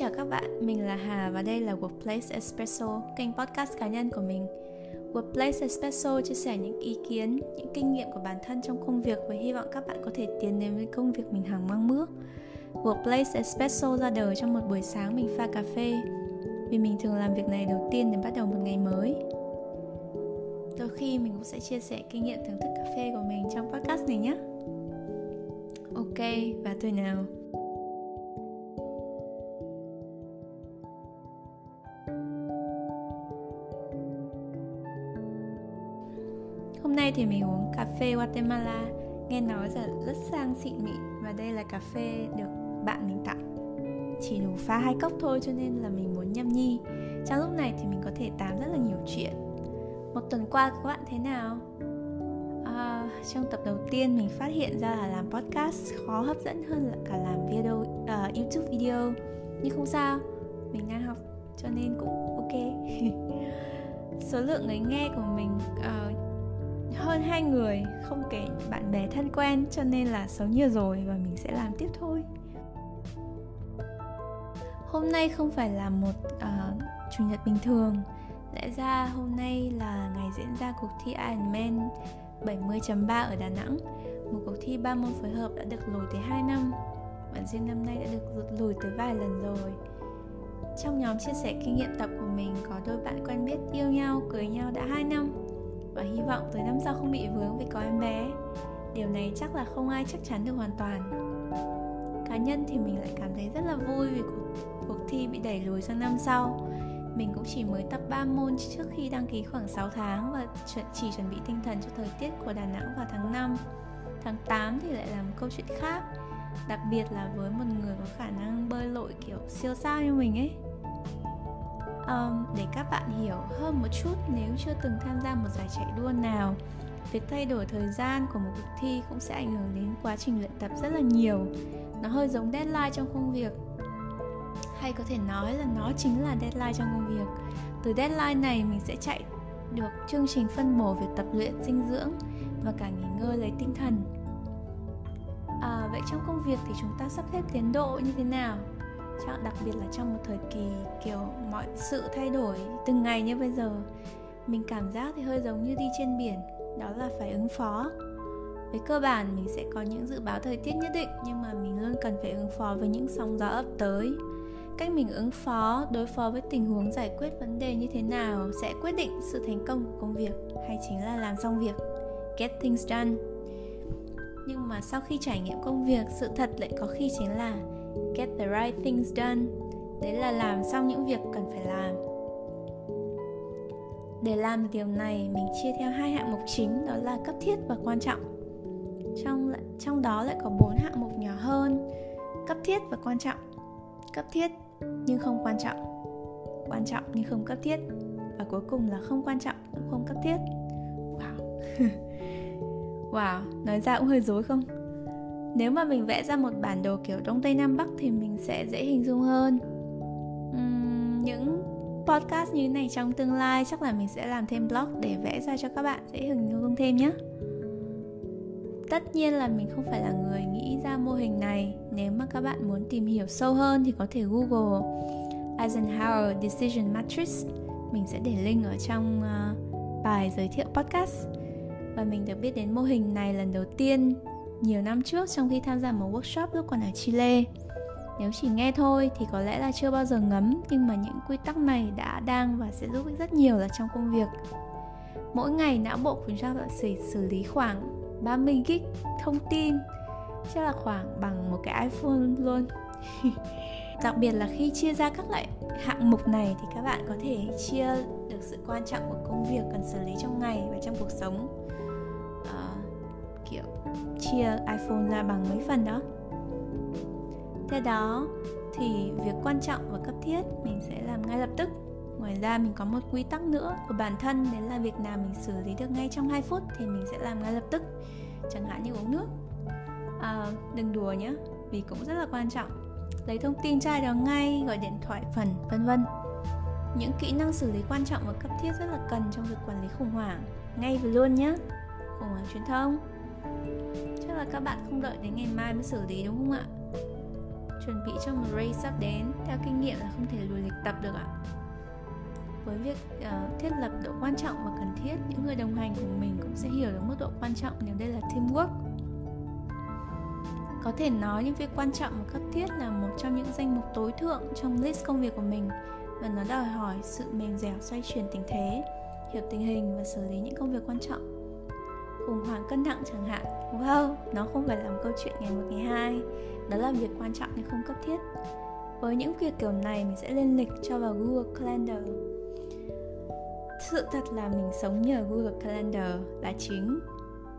chào các bạn, mình là Hà và đây là Workplace Espresso, kênh podcast cá nhân của mình. Workplace Espresso chia sẻ những ý kiến, những kinh nghiệm của bản thân trong công việc và hy vọng các bạn có thể tiến đến với công việc mình hằng mong ước. Workplace Espresso ra đời trong một buổi sáng mình pha cà phê vì mình thường làm việc này đầu tiên để bắt đầu một ngày mới. Đôi khi mình cũng sẽ chia sẻ kinh nghiệm thưởng thức cà phê của mình trong podcast này nhé. Ok, và tôi nào. Nay thì mình uống cà phê Guatemala. Nghe nói là rất sang xịn mịn Và đây là cà phê được bạn mình tặng. Chỉ đủ pha hai cốc thôi cho nên là mình muốn nhâm nhi. Trong lúc này thì mình có thể tám rất là nhiều chuyện. Một tuần qua các bạn thế nào? À, trong tập đầu tiên mình phát hiện ra là làm podcast khó hấp dẫn hơn là cả làm video uh, YouTube video. Nhưng không sao, mình đang học cho nên cũng ok. Số lượng người nghe của mình uh, hơn hai người không kể bạn bè thân quen cho nên là xấu nhiều rồi và mình sẽ làm tiếp thôi. Hôm nay không phải là một uh, chủ nhật bình thường. Lẽ ra hôm nay là ngày diễn ra cuộc thi Ironman 70.3 ở Đà Nẵng. Một cuộc thi ba môn phối hợp đã được lùi tới 2 năm. Và riêng năm nay đã được lùi tới vài lần rồi. Trong nhóm chia sẻ kinh nghiệm tập của mình có đôi bạn quen biết yêu nhau cưới nhau đã 2 năm và hy vọng tới năm sau không bị vướng vì có em bé. Điều này chắc là không ai chắc chắn được hoàn toàn. Cá nhân thì mình lại cảm thấy rất là vui vì cuộc, cuộc thi bị đẩy lùi sang năm sau. Mình cũng chỉ mới tập 3 môn trước khi đăng ký khoảng 6 tháng và chỉ chuẩn bị tinh thần cho thời tiết của Đà Nẵng vào tháng 5 Tháng 8 thì lại là một câu chuyện khác Đặc biệt là với một người có khả năng bơi lội kiểu siêu sao như mình ấy um, để các bạn hiểu hơn một chút nếu chưa từng tham gia một giải chạy đua nào việc thay đổi thời gian của một cuộc thi cũng sẽ ảnh hưởng đến quá trình luyện tập rất là nhiều. Nó hơi giống deadline trong công việc. Hay có thể nói là nó chính là deadline trong công việc. Từ deadline này mình sẽ chạy được chương trình phân bổ việc tập luyện dinh dưỡng và cả nghỉ ngơi lấy tinh thần. À, vậy trong công việc thì chúng ta sắp xếp tiến độ như thế nào? Đặc biệt là trong một thời kỳ kiểu mọi sự thay đổi từng ngày như bây giờ, mình cảm giác thì hơi giống như đi trên biển, đó là phải ứng phó. Về cơ bản, mình sẽ có những dự báo thời tiết nhất định, nhưng mà mình luôn cần phải ứng phó với những sóng gió ập tới. Cách mình ứng phó, đối phó với tình huống giải quyết vấn đề như thế nào sẽ quyết định sự thành công của công việc hay chính là làm xong việc, get things done. Nhưng mà sau khi trải nghiệm công việc, sự thật lại có khi chính là get the right things done. Đấy là làm xong những việc cần phải làm. Để làm được điều này, mình chia theo hai hạng mục chính, đó là cấp thiết và quan trọng. Trong trong đó lại có bốn hạng mục nhỏ hơn, cấp thiết và quan trọng. Cấp thiết nhưng không quan trọng quan trọng nhưng không cấp thiết, và cuối cùng là không quan trọng cũng không cấp thiết. Wow. Wow, nói ra cũng hơi dối không? Nếu mà mình vẽ ra một bản đồ kiểu đông tây nam bắc thì mình sẽ dễ hình dung hơn. Uhm, những podcast như thế này trong tương lai chắc là mình sẽ làm thêm blog để vẽ ra cho các bạn dễ hình dung thêm nhé. Tất nhiên là mình không phải là người nghĩ ra mô hình này. Nếu mà các bạn muốn tìm hiểu sâu hơn thì có thể google Eisenhower Decision Matrix. Mình sẽ để link ở trong uh, bài giới thiệu podcast. Và mình được biết đến mô hình này lần đầu tiên nhiều năm trước trong khi tham gia một workshop lúc còn ở Chile. Nếu chỉ nghe thôi thì có lẽ là chưa bao giờ ngấm, nhưng mà những quy tắc này đã đang và sẽ giúp ích rất nhiều là trong công việc. Mỗi ngày não bộ của chúng ta sẽ xử lý khoảng 30 gig thông tin, chắc là khoảng bằng một cái iPhone luôn. Đặc biệt là khi chia ra các loại hạng mục này thì các bạn có thể chia được sự quan trọng của công việc cần xử lý trong ngày và trong cuộc sống chia iPhone ra bằng mấy phần đó. Theo đó thì việc quan trọng và cấp thiết mình sẽ làm ngay lập tức. Ngoài ra mình có một quy tắc nữa của bản thân Đấy là việc nào mình xử lý được ngay trong 2 phút thì mình sẽ làm ngay lập tức. Chẳng hạn như uống nước. À, Đừng đùa nhé Vì cũng rất là quan trọng. Lấy thông tin trai đó ngay, gọi điện thoại phần, vân vân. Những kỹ năng xử lý quan trọng và cấp thiết rất là cần trong việc quản lý khủng hoảng. Ngay và luôn nhé. Khủng hoảng truyền thông là các bạn không đợi đến ngày mai mới xử lý đúng không ạ? Chuẩn bị cho một race sắp đến. Theo kinh nghiệm là không thể lùi lịch tập được ạ. Với việc uh, thiết lập độ quan trọng và cần thiết những người đồng hành của mình cũng sẽ hiểu được mức độ quan trọng nếu đây là teamwork. Có thể nói những việc quan trọng và cấp thiết là một trong những danh mục tối thượng trong list công việc của mình và nó đòi hỏi sự mềm dẻo xoay chuyển tình thế hiểu tình hình và xử lý những công việc quan trọng khủng hoảng, cân nặng chẳng hạn. Wow, nó không phải là một câu chuyện ngày một, ngày hai. Đó là việc quan trọng nhưng không cấp thiết. Với những việc kiểu này, mình sẽ lên lịch cho vào Google Calendar. Sự thật là mình sống nhờ Google Calendar là chính.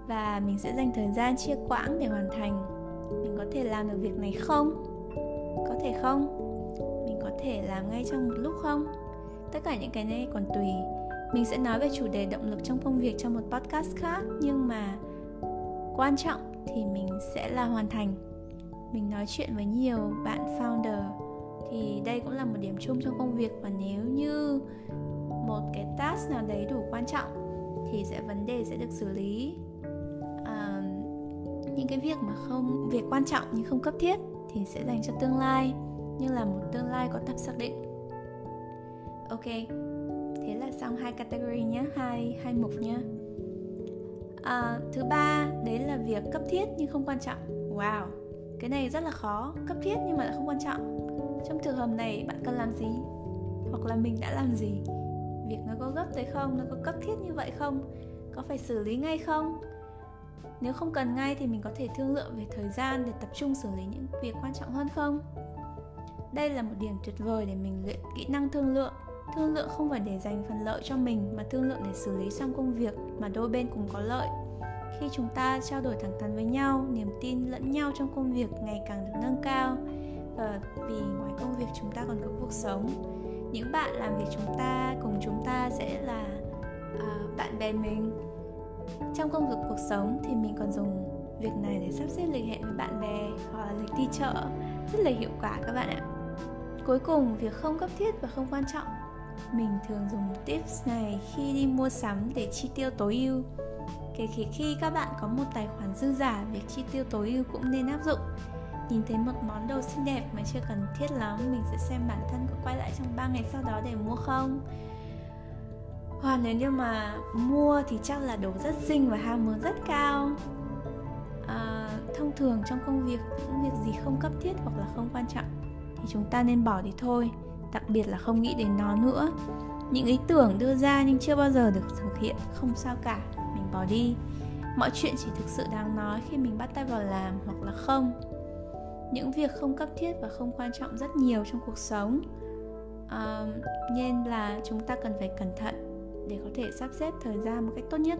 Và mình sẽ dành thời gian chia quãng để hoàn thành. Mình có thể làm được việc này không? Có thể không? Mình có thể làm ngay trong một lúc không? Tất cả những cái này còn tùy mình sẽ nói về chủ đề động lực trong công việc trong một podcast khác nhưng mà quan trọng thì mình sẽ là hoàn thành. Mình nói chuyện với nhiều bạn founder thì đây cũng là một điểm chung trong công việc và nếu như một cái task nào đấy đủ quan trọng thì sẽ vấn đề sẽ được xử lý. À, những cái việc mà không việc quan trọng nhưng không cấp thiết thì sẽ dành cho tương lai như là một tương lai có tập xác định. Ok thế là xong hai category nhé hai hai mục nhé. À, thứ ba đấy là việc cấp thiết nhưng không quan trọng. Wow cái này rất là khó cấp thiết nhưng mà lại không quan trọng. Trong trường hợp này bạn cần làm gì? Hoặc là mình đã làm gì? Việc nó có gấp tới không nó có cấp thiết như vậy không? Có phải xử lý ngay không? Nếu không cần ngay thì mình có thể thương lượng về thời gian để tập trung xử lý những việc quan trọng hơn không? Đây là một điểm tuyệt vời để mình luyện kỹ năng thương lượng thương lượng không phải để dành phần lợi cho mình mà thương lượng để xử lý xong công việc mà đôi bên cùng có lợi. Khi chúng ta trao đổi thẳng thắn với nhau niềm tin lẫn nhau trong công việc ngày càng được nâng cao. Và vì ngoài công việc chúng ta còn có cuộc sống những bạn làm việc chúng ta cùng chúng ta sẽ là uh, bạn bè mình. Trong công việc cuộc sống thì mình còn dùng việc này để sắp xếp lịch hẹn với bạn bè hoặc là lịch đi chợ. Rất là hiệu quả các bạn ạ. Cuối cùng việc không cấp thiết và không quan trọng mình thường dùng tips này khi đi mua sắm để chi tiêu tối ưu. Kể cả khi các bạn có một tài khoản dư giả việc chi tiêu tối ưu cũng nên áp dụng. Nhìn thấy một món đồ xinh đẹp mà chưa cần thiết lắm mình sẽ xem bản thân có quay lại trong 3 ngày sau đó để mua không? Hoặc nếu như mà mua thì chắc là đồ rất xinh và ham muốn rất cao. À, thông thường trong công việc những việc gì không cấp thiết hoặc là không quan trọng thì chúng ta nên bỏ đi thôi đặc biệt là không nghĩ đến nó nữa. Những ý tưởng đưa ra nhưng chưa bao giờ được thực hiện không sao cả mình bỏ đi. Mọi chuyện chỉ thực sự đáng nói khi mình bắt tay vào làm hoặc là không. Những việc không cấp thiết và không quan trọng rất nhiều trong cuộc sống. À, nên là chúng ta cần phải cẩn thận để có thể sắp xếp thời gian một cách tốt nhất.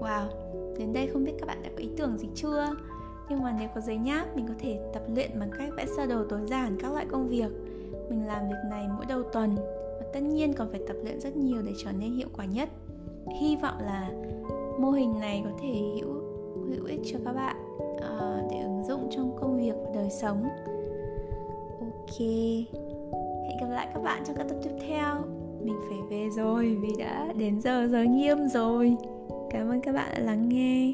Wow đến đây không biết các bạn đã có ý tưởng gì chưa? Nhưng mà nếu có giấy nháp mình có thể tập luyện bằng cách vẽ sơ đồ tối giản các loại công việc. Mình làm việc này mỗi đầu tuần và tất nhiên còn phải tập luyện rất nhiều để trở nên hiệu quả nhất. Hy vọng là mô hình này có thể hữu hữu ích cho các bạn à, để ứng dụng trong công việc và đời sống. Ok hẹn gặp lại các bạn trong các tập tiếp theo. Mình phải về rồi vì đã đến giờ giới nghiêm rồi. Cảm ơn các bạn đã lắng nghe.